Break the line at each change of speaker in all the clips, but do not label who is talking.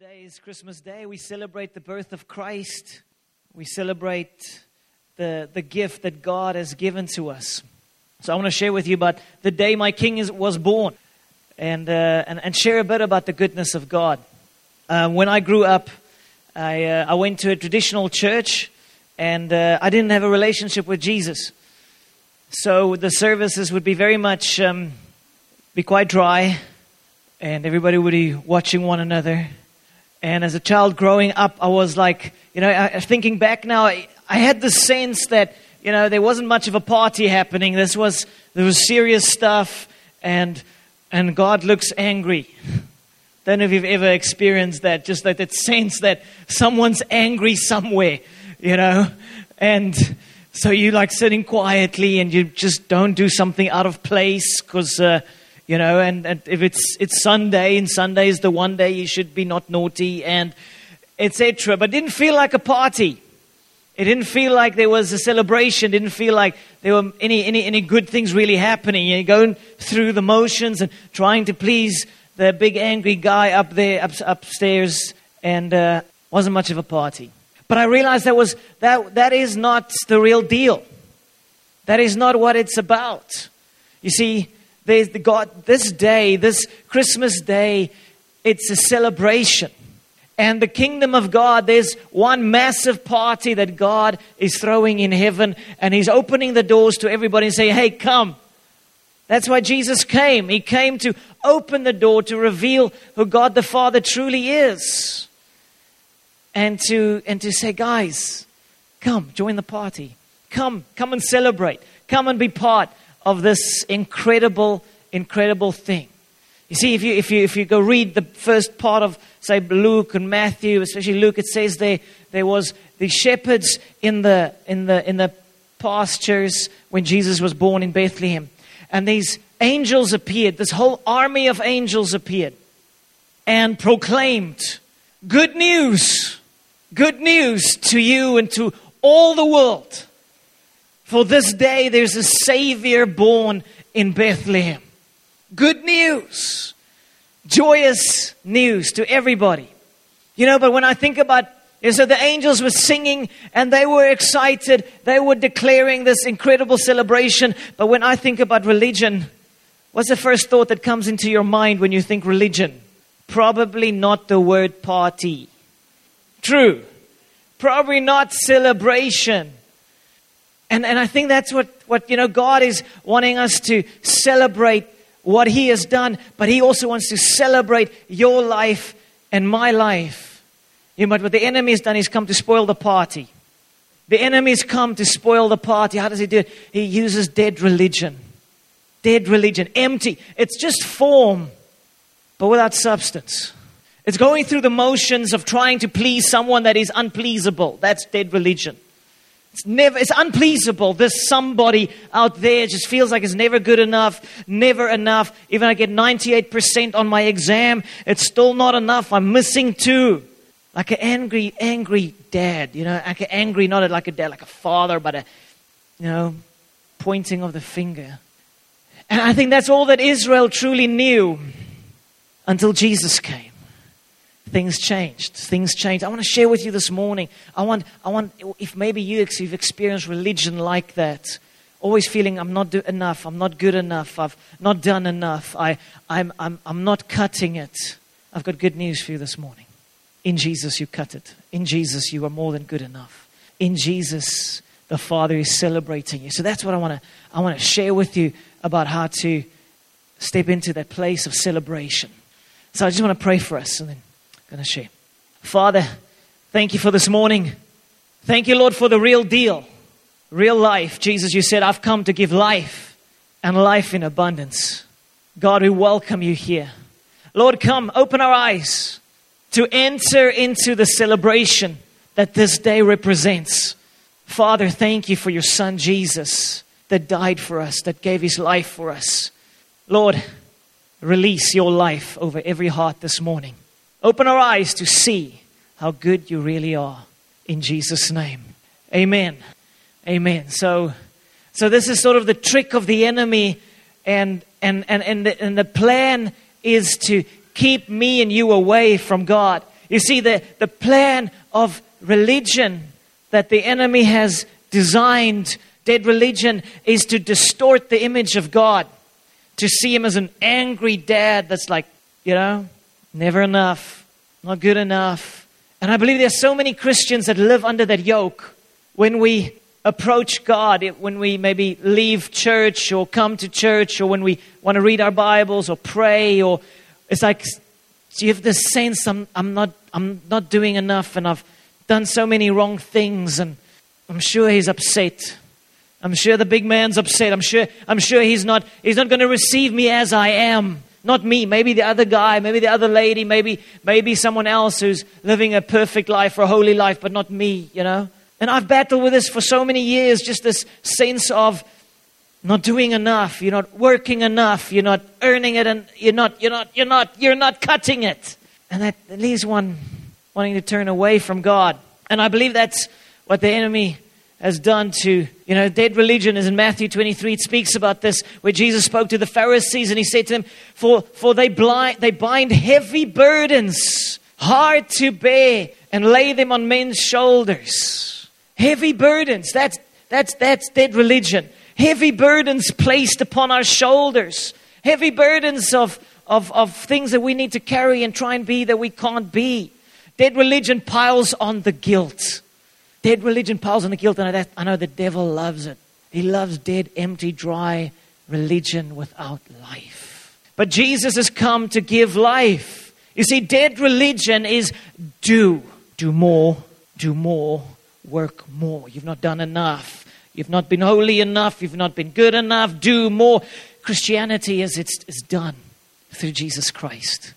Today is Christmas Day. We celebrate the birth of Christ. We celebrate the, the gift that God has given to us. So I want to share with you about the day my King is, was born and, uh, and, and share a bit about the goodness of God. Uh, when I grew up, I, uh, I went to a traditional church and uh, I didn't have a relationship with Jesus. So the services would be very much, um, be quite dry, and everybody would be watching one another. And as a child growing up, I was like, you know, I, thinking back now, I, I had the sense that, you know, there wasn't much of a party happening. This was, there was serious stuff, and, and God looks angry. Don't know if you've ever experienced that, just like that sense that someone's angry somewhere, you know, and so you like sitting quietly and you just don't do something out of place because, uh, you know, and, and if it's, it's Sunday and Sunday is the one day you should be not naughty and etc. But didn't feel like a party. It didn't feel like there was a celebration. Didn't feel like there were any, any, any good things really happening. You're going through the motions and trying to please the big angry guy up there, up, upstairs, and uh, wasn't much of a party. But I realized that was that that is not the real deal. That is not what it's about. You see, there's the God this day, this Christmas day, it's a celebration. And the kingdom of God, there's one massive party that God is throwing in heaven, and He's opening the doors to everybody and saying, Hey, come. That's why Jesus came. He came to open the door to reveal who God the Father truly is and to, and to say, guys, come, join the party. Come, come and celebrate. Come and be part of this incredible, incredible thing. You see, if you, if you, if you go read the first part of, say, Luke and Matthew, especially Luke, it says there, there was the shepherds in the, in the, in the pastures when Jesus was born in Bethlehem. And these angels appeared, this whole army of angels appeared and proclaimed good news Good news to you and to all the world. For this day there's a Savior born in Bethlehem. Good news. Joyous news to everybody. You know, but when I think about and so the angels were singing and they were excited. They were declaring this incredible celebration. But when I think about religion, what's the first thought that comes into your mind when you think religion? Probably not the word party. True. Probably not celebration. And, and I think that's what, what, you know, God is wanting us to celebrate what He has done, but He also wants to celebrate your life and my life. You know, but what the enemy has done is come to spoil the party. The enemy has come to spoil the party. How does he do it? He uses dead religion. Dead religion. Empty. It's just form, but without substance. It's going through the motions of trying to please someone that is unpleasable. That's dead religion. It's never, it's unpleasable. There's somebody out there just feels like it's never good enough, never enough. Even I get 98% on my exam, it's still not enough. I'm missing two. Like an angry, angry dad, you know, like an angry, not like a dad, like a father, but a, you know, pointing of the finger. And I think that's all that Israel truly knew until Jesus came things changed. Things changed. I want to share with you this morning. I want, I want if maybe you, you've experienced religion like that, always feeling I'm not do enough, I'm not good enough, I've not done enough, I, I'm, I'm, I'm not cutting it. I've got good news for you this morning. In Jesus, you cut it. In Jesus, you are more than good enough. In Jesus, the Father is celebrating you. So that's what I want to, I want to share with you about how to step into that place of celebration. So I just want to pray for us and then going to share. Father, thank you for this morning. Thank you, Lord, for the real deal, real life. Jesus, you said, I've come to give life and life in abundance. God, we welcome you here. Lord, come, open our eyes to enter into the celebration that this day represents. Father, thank you for your son Jesus that died for us, that gave his life for us. Lord, release your life over every heart this morning. Open our eyes to see how good you really are. In Jesus' name. Amen. Amen. So, so this is sort of the trick of the enemy, and, and, and, and, the, and the plan is to keep me and you away from God. You see, the, the plan of religion that the enemy has designed, dead religion, is to distort the image of God, to see him as an angry dad that's like, you know, never enough, not good enough. And I believe there's so many Christians that live under that yoke when we approach God, when we maybe leave church or come to church or when we want to read our Bibles or pray or it's like so you have this sense I'm, I'm, not, I'm not doing enough and I've done so many wrong things and I'm sure he's upset. I'm sure the big man's upset. I'm sure, I'm sure he's not, he's not going to receive me as I am. Not me, maybe the other guy, maybe the other lady, maybe, maybe someone else who's living a perfect life or a holy life, but not me, you know? And I've battled with this for so many years, just this sense of not doing enough, you're not working enough, you're not earning it, and you're not, you're not, you're not, you're not cutting it. And that leaves one wanting to turn away from God. And I believe that's what the enemy has done to, you know, dead religion is in Matthew 23. It speaks about this, where Jesus spoke to the Pharisees and he said to them, For, for they, blind, they bind heavy burdens, hard to bear, and lay them on men's shoulders. Heavy burdens. That's, that's, that's dead religion heavy burdens placed upon our shoulders, heavy burdens of, of, of things that we need to carry and try and be that we can't be. Dead religion piles on the guilt. Dead religion piles on the guilt, and I, I know the devil loves it. He loves dead, empty, dry religion without life. But Jesus has come to give life. You see, dead religion is do, do more, do more, work more. You've not done enough. You've not been holy enough. You've not been good enough. Do more. Christianity is it's, it's done through Jesus Christ.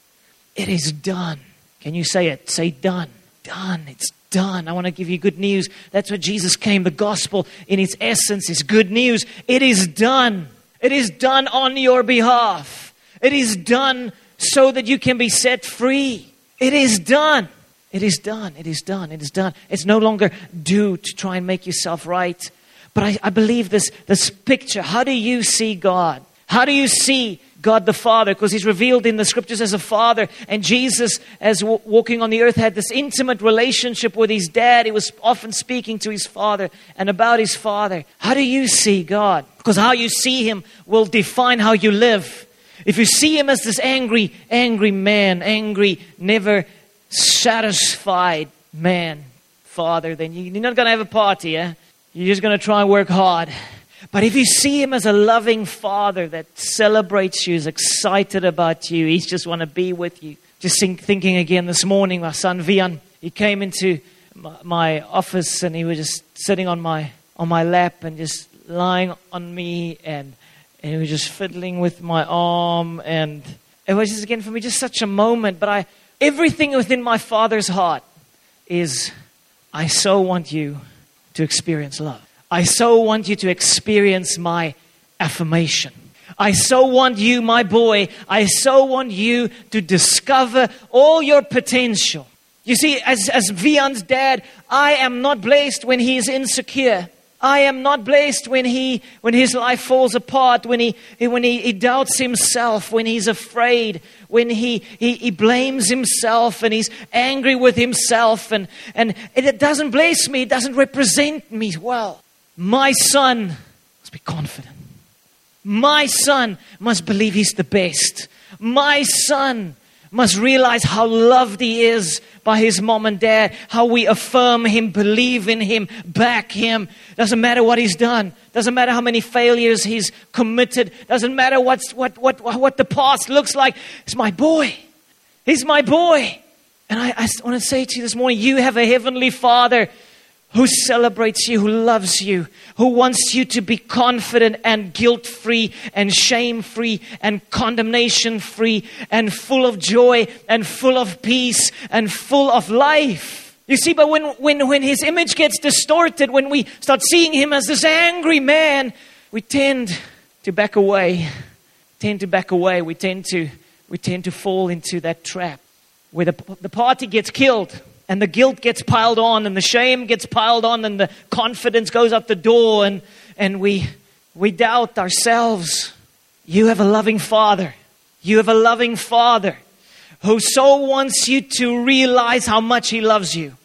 It is done. Can you say it? Say done. Done. It's done. I want to give you good news. That's what Jesus came. The gospel, in its essence, is good news. It is done. It is done on your behalf. It is done so that you can be set free. It is done. It is done. It is done. It is done. It's no longer due to try and make yourself right. But I, I believe this, this picture. How do you see God? How do you see God the Father? Because He's revealed in the scriptures as a Father. And Jesus, as w- walking on the earth, had this intimate relationship with His dad. He was often speaking to His Father and about His Father. How do you see God? Because how you see Him will define how you live. If you see Him as this angry, angry man, angry, never satisfied man, Father, then you're not going to have a party, eh? You're just going to try and work hard. But if you see him as a loving father that celebrates you, is excited about you, he's just want to be with you. Just think, thinking again this morning, my son Vian, he came into my office and he was just sitting on my on my lap and just lying on me and, and he was just fiddling with my arm and it was just again for me just such a moment. But I everything within my father's heart is I so want you to experience love. I so want you to experience my affirmation. I so want you, my boy, I so want you to discover all your potential. You see, as, as Vian's dad, I am not blessed when he is insecure. I am not blessed when he when his life falls apart, when he when he, he doubts himself, when he's afraid, when he, he, he blames himself and he's angry with himself and, and it doesn't bless me, it doesn't represent me well. My son must be confident. My son must believe he's the best. My son must realize how loved he is by his mom and dad, how we affirm him, believe in him, back him. Doesn't matter what he's done, doesn't matter how many failures he's committed, doesn't matter what's, what, what, what the past looks like. It's my boy. He's my boy. And I, I want to say to you this morning you have a heavenly father who celebrates you, who loves you, who wants you to be confident and guilt free and shame free and condemnation free and full of joy and full of peace and full of life. You see, but when, when, when his image gets distorted, when we start seeing him as this angry man, we tend to back away. Tend to back away. We tend to, we tend to fall into that trap where the, the party gets killed and the guilt gets piled on and the shame gets piled on and the confidence goes out the door and, and we, we doubt ourselves. You have a loving father. You have a loving father who so wants you to realize how much He loves you.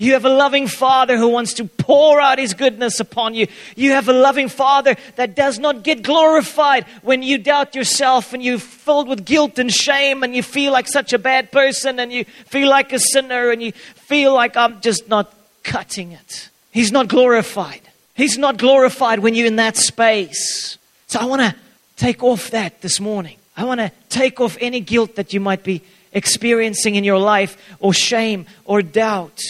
You have a loving Father who wants to pour out His goodness upon you. You have a loving Father that does not get glorified when you doubt yourself and you're filled with guilt and shame and you feel like such a bad person and you feel like a sinner and you feel like I'm just not cutting it. He's not glorified. He's not glorified when you're in that space. So I want to take off that this morning. I want to take off any guilt that you might be experiencing in your life or shame or doubt.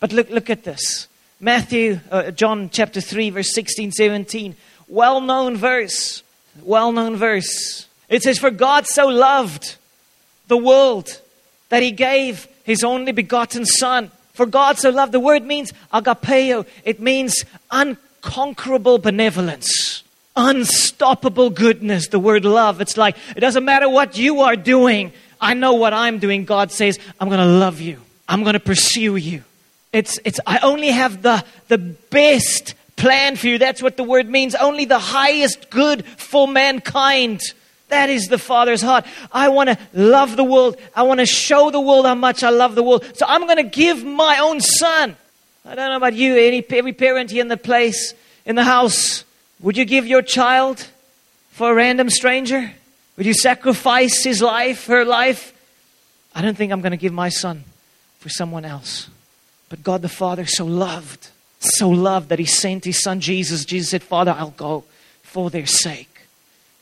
But look, look at this. Matthew, uh, John chapter 3, verse 16, 17. Well known verse. Well known verse. It says, For God so loved the world that he gave his only begotten Son. For God so loved, the word means agapeo. It means unconquerable benevolence, unstoppable goodness. The word love. It's like, it doesn't matter what you are doing. I know what I'm doing. God says, I'm going to love you. I'm going to pursue you. It's, it's, I only have the, the best plan for you. That's what the word means. Only the highest good for mankind. That is the Father's heart. I want to love the world. I want to show the world how much I love the world. So I'm going to give my own son. I don't know about you, any, every parent here in the place, in the house, would you give your child for a random stranger? Would you sacrifice his life, her life? I don't think I'm going to give my son for someone else. But God the Father so loved, so loved that He sent His Son Jesus. Jesus said, Father, I'll go for their sake.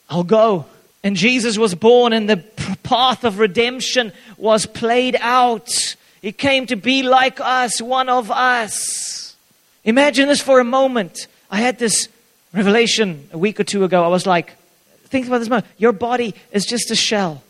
I'll go. And Jesus was born, and the path of redemption was played out. He came to be like us, one of us. Imagine this for a moment. I had this revelation a week or two ago. I was like, think about this moment. Your body is just a shell.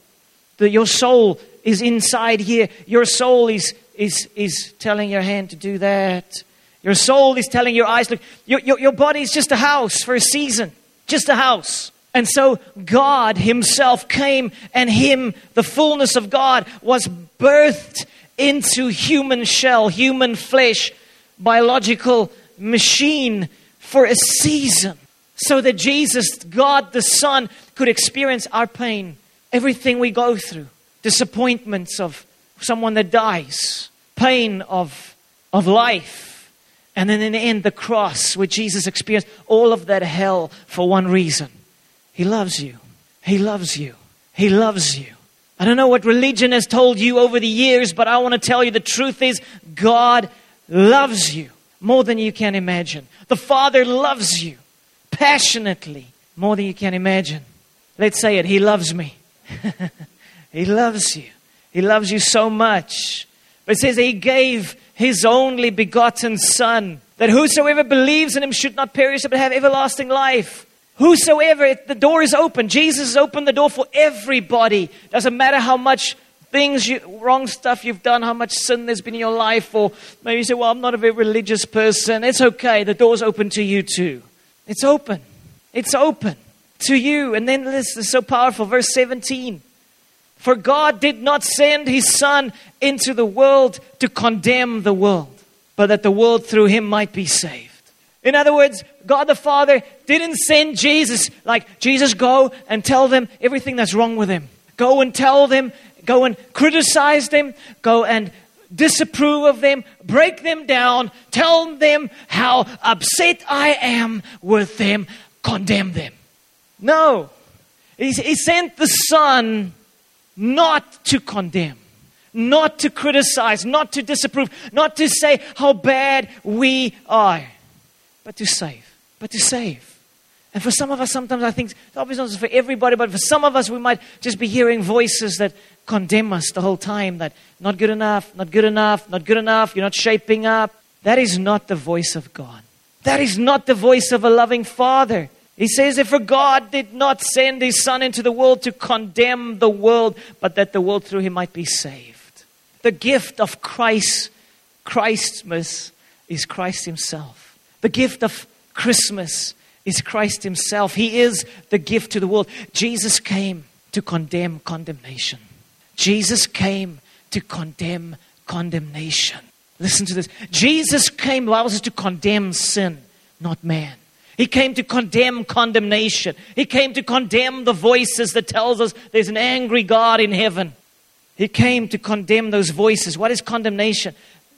The, your soul is inside here. Your soul is is, is telling your hand to do that. Your soul is telling your eyes, look, your, your, your body is just a house for a season, just a house. And so God Himself came, and Him, the fullness of God, was birthed into human shell, human flesh, biological machine for a season. So that Jesus, God the Son, could experience our pain, everything we go through, disappointments of someone that dies, pain of, of life, and then in the end, the cross where Jesus experienced all of that hell for one reason He loves you. He loves you. He loves you. I don't know what religion has told you over the years, but I want to tell you the truth is God loves you more than you can imagine. The Father loves you passionately more than you can imagine. Let's say it He loves me. he loves you. He loves you so much. But it says He gave His only begotten Son, that whosoever believes in Him should not perish but have everlasting life. Whosoever, the door is open. Jesus has opened the door for everybody. Doesn't matter how much things, you, wrong stuff you've done, how much sin there's been in your life, or maybe you say, Well, I'm not a very religious person. It's okay. The door's open to you too. It's open. It's open to you. And then this is so powerful. Verse 17. For God did not send his Son into the world to condemn the world, but that the world through him might be saved. In other words, God the Father didn't send Jesus, like, Jesus, go and tell them everything that's wrong with them. Go and tell them, go and criticize them, go and disapprove of them, break them down, tell them how upset I am with them, condemn them. No. He, he sent the Son not to condemn, not to criticize, not to disapprove, not to say how bad we are, but to save, but to save. And for some of us, sometimes I think, obviously not for everybody, but for some of us, we might just be hearing voices that condemn us the whole time that not good enough, not good enough, not good enough, you're not shaping up. That is not the voice of God. That is not the voice of a loving Father. He says, If for God did not send his Son into the world to condemn the world, but that the world through him might be saved. The gift of Christ, Christmas, is Christ himself. The gift of Christmas is Christ himself. He is the gift to the world. Jesus came to condemn condemnation. Jesus came to condemn condemnation. Listen to this. Jesus came, allows us to condemn sin, not man. He came to condemn condemnation. He came to condemn the voices that tells us there's an angry God in heaven. He came to condemn those voices. What is condemnation?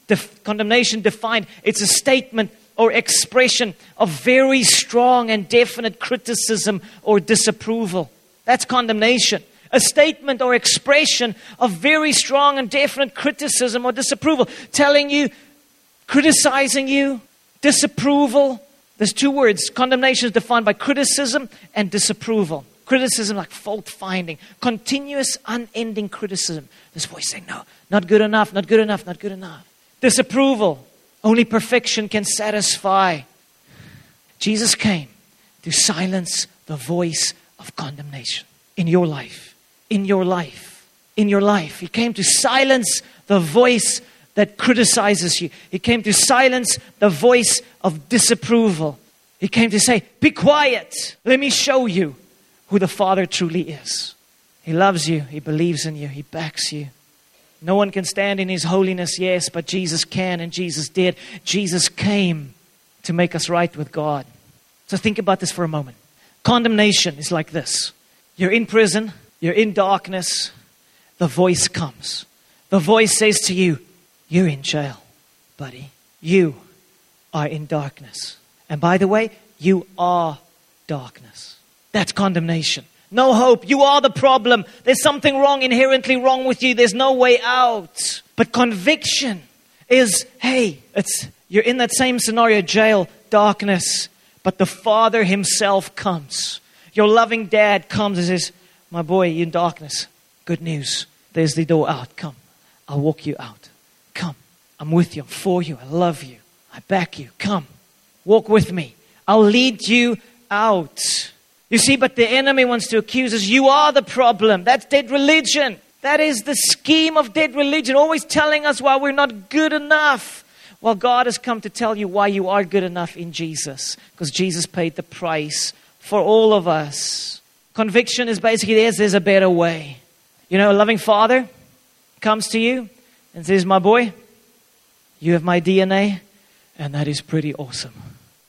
Def- condemnation defined, it's a statement or expression of very strong and definite criticism or disapproval. That's condemnation. A statement or expression of very strong and definite criticism or disapproval, telling you, criticizing you, disapproval. There's two words. Condemnation is defined by criticism and disapproval. Criticism, like fault finding, continuous, unending criticism. This voice saying, No, not good enough, not good enough, not good enough. Disapproval, only perfection can satisfy. Jesus came to silence the voice of condemnation in your life. In your life. In your life. He came to silence the voice that criticizes you. He came to silence the voice of disapproval. He came to say, Be quiet. Let me show you who the Father truly is. He loves you, He believes in you, He backs you. No one can stand in His holiness, yes, but Jesus can and Jesus did. Jesus came to make us right with God. So think about this for a moment. Condemnation is like this you're in prison, you're in darkness, the voice comes. The voice says to you, You're in jail, buddy. You are in darkness. And by the way, you are darkness. That's condemnation. No hope. You are the problem. There's something wrong, inherently wrong with you. There's no way out. But conviction is hey, it's, you're in that same scenario jail, darkness, but the Father Himself comes. Your loving dad comes and says, My boy, you're in darkness. Good news. There's the door out. Come. I'll walk you out. I'm with you. I'm for you. I love you. I back you. Come. Walk with me. I'll lead you out. You see, but the enemy wants to accuse us. You are the problem. That's dead religion. That is the scheme of dead religion, always telling us why we're not good enough. Well, God has come to tell you why you are good enough in Jesus, because Jesus paid the price for all of us. Conviction is basically there's, there's a better way. You know, a loving father comes to you and says, My boy, you have my DNA, and that is pretty awesome.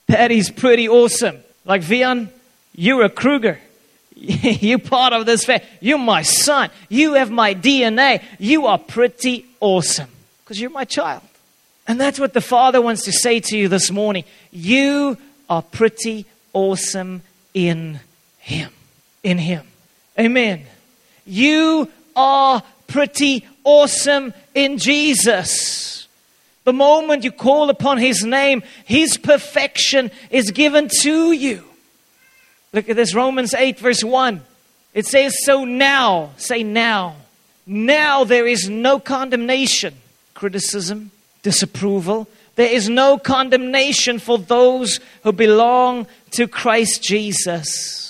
That is pretty awesome. Like Vian, you're a Kruger. You're part of this family. You're my son. You have my DNA. You are pretty awesome because you're my child. And that's what the Father wants to say to you this morning. You are pretty awesome in Him. In Him. Amen. You are pretty awesome in Jesus. The moment you call upon His name, His perfection is given to you. Look at this Romans 8, verse 1. It says, So now, say now, now there is no condemnation, criticism, disapproval. There is no condemnation for those who belong to Christ Jesus.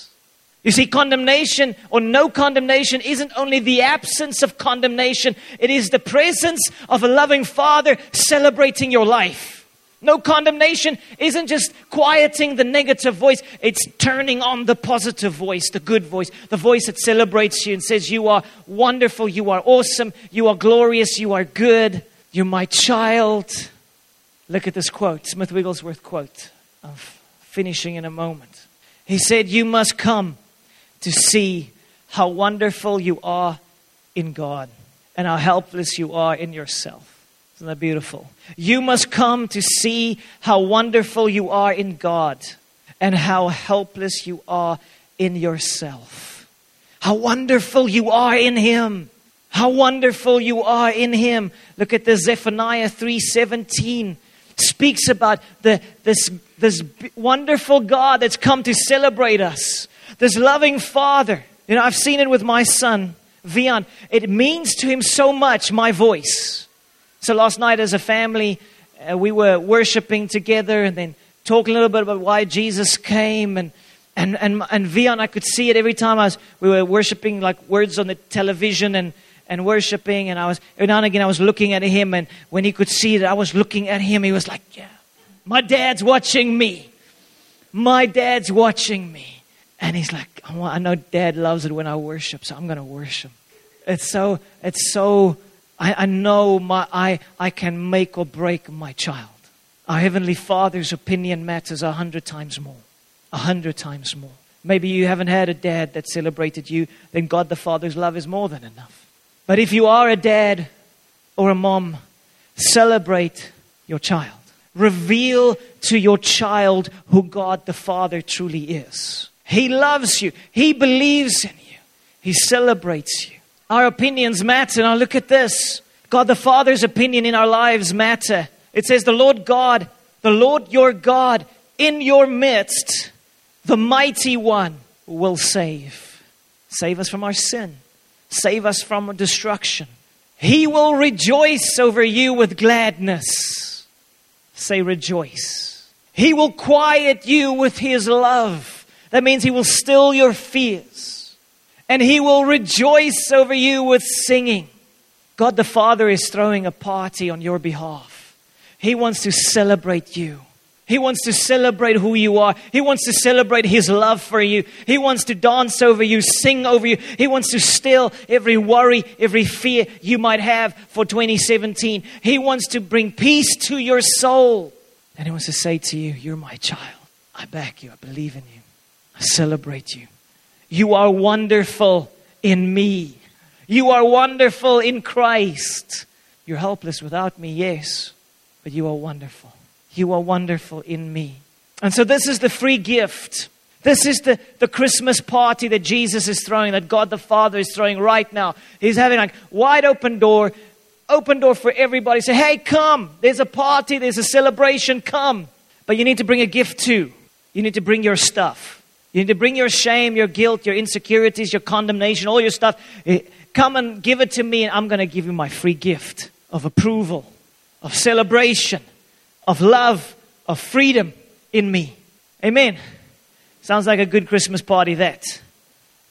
You see, condemnation or no condemnation isn't only the absence of condemnation, it is the presence of a loving Father celebrating your life. No condemnation isn't just quieting the negative voice, it's turning on the positive voice, the good voice, the voice that celebrates you and says, You are wonderful, you are awesome, you are glorious, you are good, you're my child. Look at this quote, Smith Wigglesworth quote. I'm finishing in a moment. He said, You must come to see how wonderful you are in God and how helpless you are in yourself. Isn't that beautiful? You must come to see how wonderful you are in God and how helpless you are in yourself. How wonderful you are in Him. How wonderful you are in Him. Look at the Zephaniah 3:17 speaks about the, this, this wonderful God that's come to celebrate us. This loving Father. You know, I've seen it with my son, Vian. It means to him so much, my voice. So last night, as a family, uh, we were worshiping together and then talking a little bit about why Jesus came. And, and, and, and Vian, I could see it every time I was, we were worshiping like words on the television and, and worshiping. And I was, every now and again, I was looking at him. And when he could see that I was looking at him, he was like, Yeah, my dad's watching me. My dad's watching me. And he's like, I know dad loves it when I worship, so I'm going to worship. It's so, it's so I, I know my, I, I can make or break my child. Our Heavenly Father's opinion matters a hundred times more. A hundred times more. Maybe you haven't had a dad that celebrated you, then God the Father's love is more than enough. But if you are a dad or a mom, celebrate your child. Reveal to your child who God the Father truly is. He loves you, He believes in you, He celebrates you. Our opinions matter. Now look at this God the Father's opinion in our lives matter. It says, The Lord God, the Lord your God, in your midst, the mighty one will save. Save us from our sin, save us from destruction. He will rejoice over you with gladness. Say, rejoice. He will quiet you with his love. That means he will still your fears. And he will rejoice over you with singing. God the Father is throwing a party on your behalf. He wants to celebrate you. He wants to celebrate who you are. He wants to celebrate His love for you. He wants to dance over you, sing over you. He wants to still every worry, every fear you might have for 2017. He wants to bring peace to your soul. And He wants to say to you, You're my child. I back you. I believe in you. Celebrate you. You are wonderful in me. You are wonderful in Christ. You're helpless without me, yes, but you are wonderful. You are wonderful in me. And so, this is the free gift. This is the, the Christmas party that Jesus is throwing, that God the Father is throwing right now. He's having like wide open door, open door for everybody. Say, hey, come. There's a party, there's a celebration, come. But you need to bring a gift too. You need to bring your stuff. You need to bring your shame, your guilt, your insecurities, your condemnation, all your stuff. Eh, come and give it to me, and I'm going to give you my free gift of approval, of celebration, of love, of freedom in me. Amen. Sounds like a good Christmas party, that.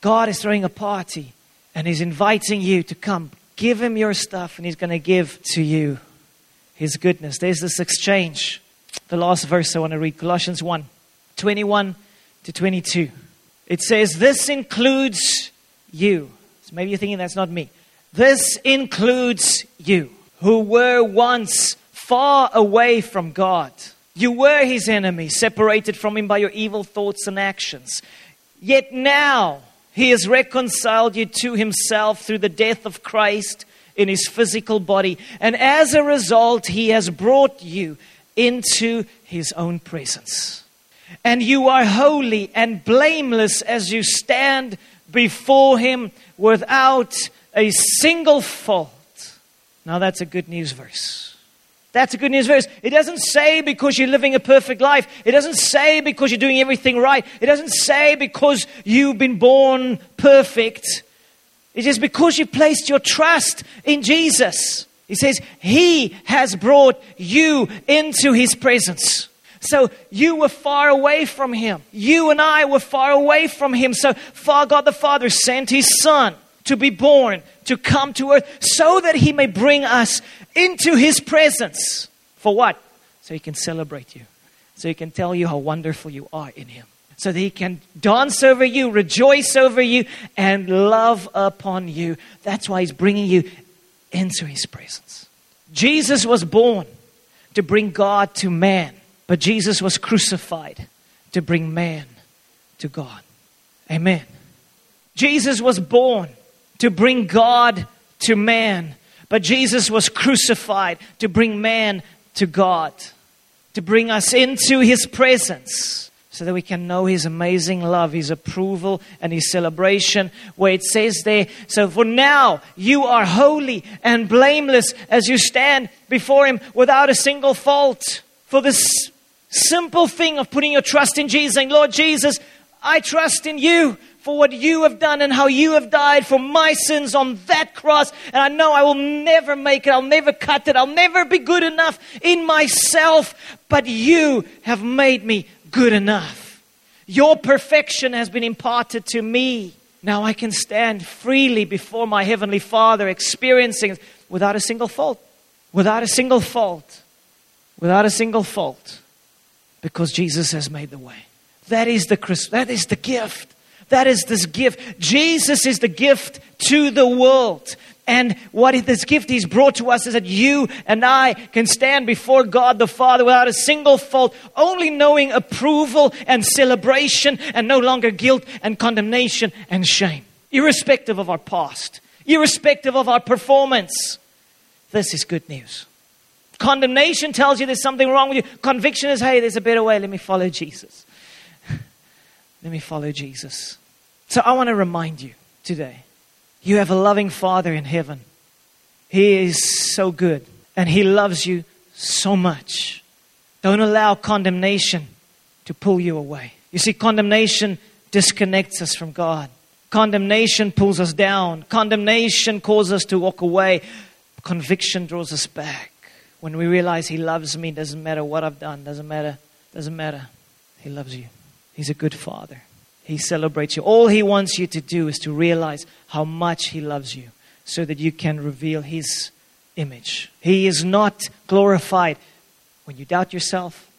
God is throwing a party and He's inviting you to come. Give Him your stuff and He's going to give to you His goodness. There's this exchange. The last verse I want to read Colossians 1 21 to 22. It says, This includes you. So maybe you're thinking that's not me. This includes you who were once far away from God. You were his enemy, separated from him by your evil thoughts and actions. Yet now he has reconciled you to himself through the death of Christ in his physical body. And as a result, he has brought you into his own presence. And you are holy and blameless as you stand before him without a single fault. Now, that's a good news verse. That's a good news verse. It doesn't say because you're living a perfect life. It doesn't say because you're doing everything right. It doesn't say because you've been born perfect. It is because you placed your trust in Jesus. He says, He has brought you into His presence. So you were far away from Him. You and I were far away from Him. So far, God the Father sent His Son to be born, to come to earth, so that He may bring us into his presence. For what? So he can celebrate you. So he can tell you how wonderful you are in him. So that he can dance over you, rejoice over you, and love upon you. That's why he's bringing you into his presence. Jesus was born to bring God to man, but Jesus was crucified to bring man to God. Amen. Jesus was born to bring God to man, but Jesus was crucified to bring man to God, to bring us into his presence so that we can know his amazing love, his approval, and his celebration. Where it says there, so for now you are holy and blameless as you stand before him without a single fault. For this simple thing of putting your trust in Jesus, saying, Lord Jesus, I trust in you for what you have done and how you have died for my sins on that cross. And I know I will never make it. I'll never cut it. I'll never be good enough in myself. But you have made me good enough. Your perfection has been imparted to me. Now I can stand freely before my Heavenly Father, experiencing without a single fault. Without a single fault. Without a single fault. Because Jesus has made the way. That is the Christ, that is the gift. That is this gift. Jesus is the gift to the world. And what this gift He's brought to us is that you and I can stand before God the Father without a single fault, only knowing approval and celebration and no longer guilt and condemnation and shame, irrespective of our past, irrespective of our performance. This is good news. Condemnation tells you there's something wrong with you. Conviction is, hey, there's a better way. Let me follow Jesus. Let me follow Jesus. So I want to remind you today you have a loving Father in heaven. He is so good and He loves you so much. Don't allow condemnation to pull you away. You see, condemnation disconnects us from God. Condemnation pulls us down. Condemnation causes us to walk away. Conviction draws us back. When we realize He loves me, doesn't matter what I've done, doesn't matter, doesn't matter. He loves you. He's a good Father. He celebrates you. All He wants you to do is to realize how much He loves you so that you can reveal His image. He is not glorified when you doubt yourself,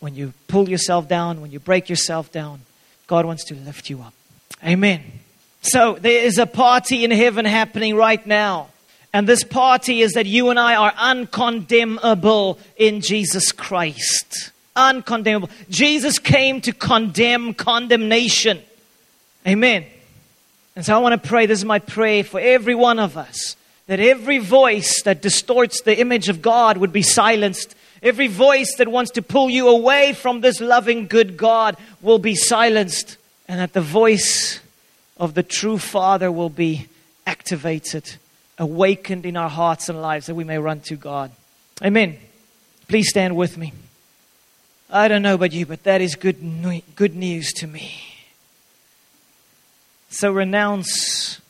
when you pull yourself down, when you break yourself down. God wants to lift you up. Amen. So there is a party in heaven happening right now. And this party is that you and I are uncondemnable in Jesus Christ. Uncondemnable. Jesus came to condemn condemnation. Amen. And so I want to pray, this is my prayer for every one of us, that every voice that distorts the image of God would be silenced. Every voice that wants to pull you away from this loving, good God will be silenced. And that the voice of the true Father will be activated awakened in our hearts and lives that we may run to God. Amen. Please stand with me. I don't know about you, but that is good, good news to me. So renounce,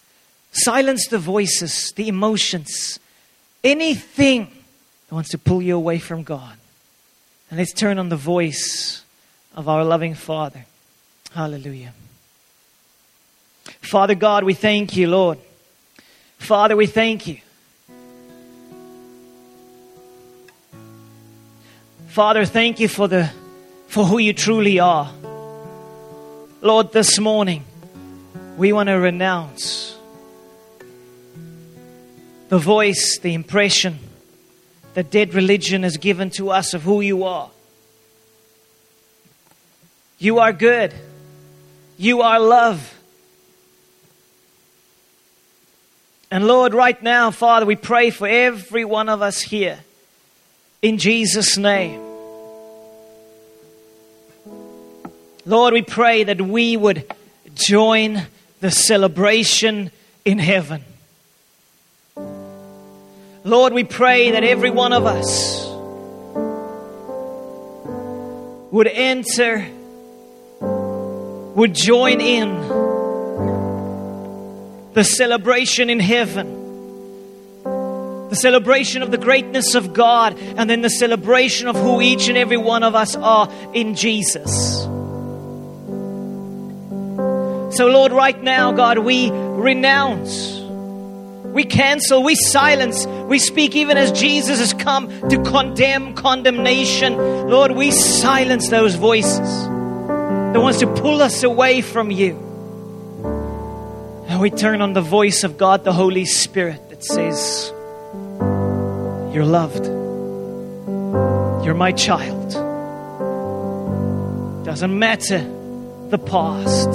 silence the voices, the emotions, anything that wants to pull you away from God. And let's turn on the voice of our loving Father. Hallelujah. Father God, we thank you, Lord. Father, we thank you. Father, thank you for the for who you truly are. Lord, this morning we want to renounce the voice, the impression that dead religion has given to us of who you are. You are good. You are love. And Lord, right now, Father, we pray for every one of us here in Jesus' name. Lord, we pray that we would join the celebration in heaven. Lord, we pray that every one of us would enter, would join in the celebration in heaven, the celebration of the greatness of God, and then the celebration of who each and every one of us are in Jesus. So, Lord, right now, God, we renounce, we cancel, we silence, we speak even as Jesus has come to condemn condemnation. Lord, we silence those voices that wants to pull us away from you. We turn on the voice of God, the Holy Spirit, that says, You're loved. You're my child. Doesn't matter the past.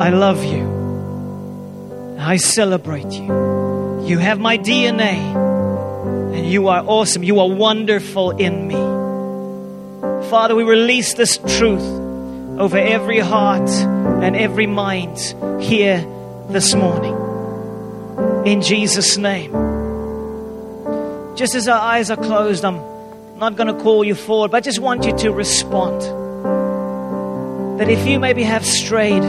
I love you. I celebrate you. You have my DNA. And you are awesome. You are wonderful in me. Father, we release this truth over every heart and every mind here this morning. In Jesus' name. Just as our eyes are closed, I'm not going to call you forward, but I just want you to respond. That if you maybe have strayed,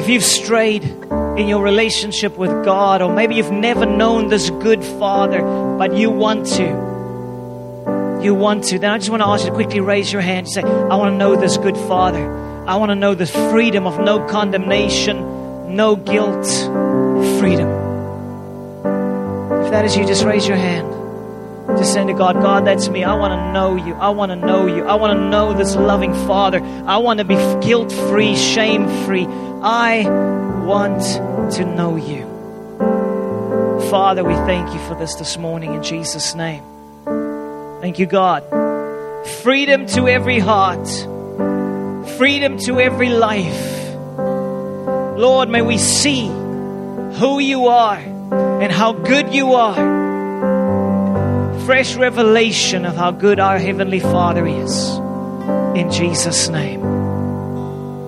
if you've strayed in your relationship with God, or maybe you've never known this good Father, but you want to you want to, then I just want to ask you to quickly raise your hand and say, I want to know this good Father. I want to know the freedom of no condemnation, no guilt, freedom. If that is you, just raise your hand. Just say to God, God, that's me. I want to know you. I want to know you. I want to know this loving Father. I want to be guilt free, shame free. I want to know you. Father, we thank you for this this morning in Jesus' name. Thank you, God. Freedom to every heart, freedom to every life. Lord, may we see who you are and how good you are. Fresh revelation of how good our Heavenly Father is. In Jesus' name.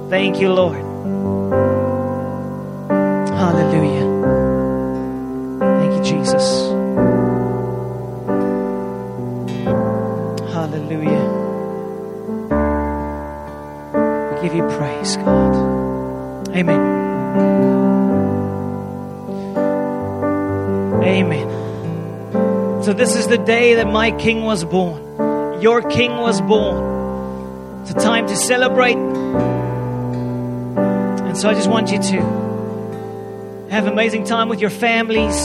Thank you, Lord. Hallelujah. Thank you, Jesus. Give you praise, God. Amen. Amen. So, this is the day that my King was born. Your King was born. It's a time to celebrate. And so, I just want you to have an amazing time with your families.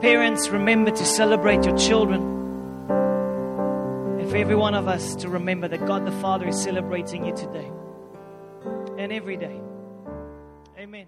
Parents, remember to celebrate your children. And for every one of us to remember that God the Father is celebrating you today and every day. Amen.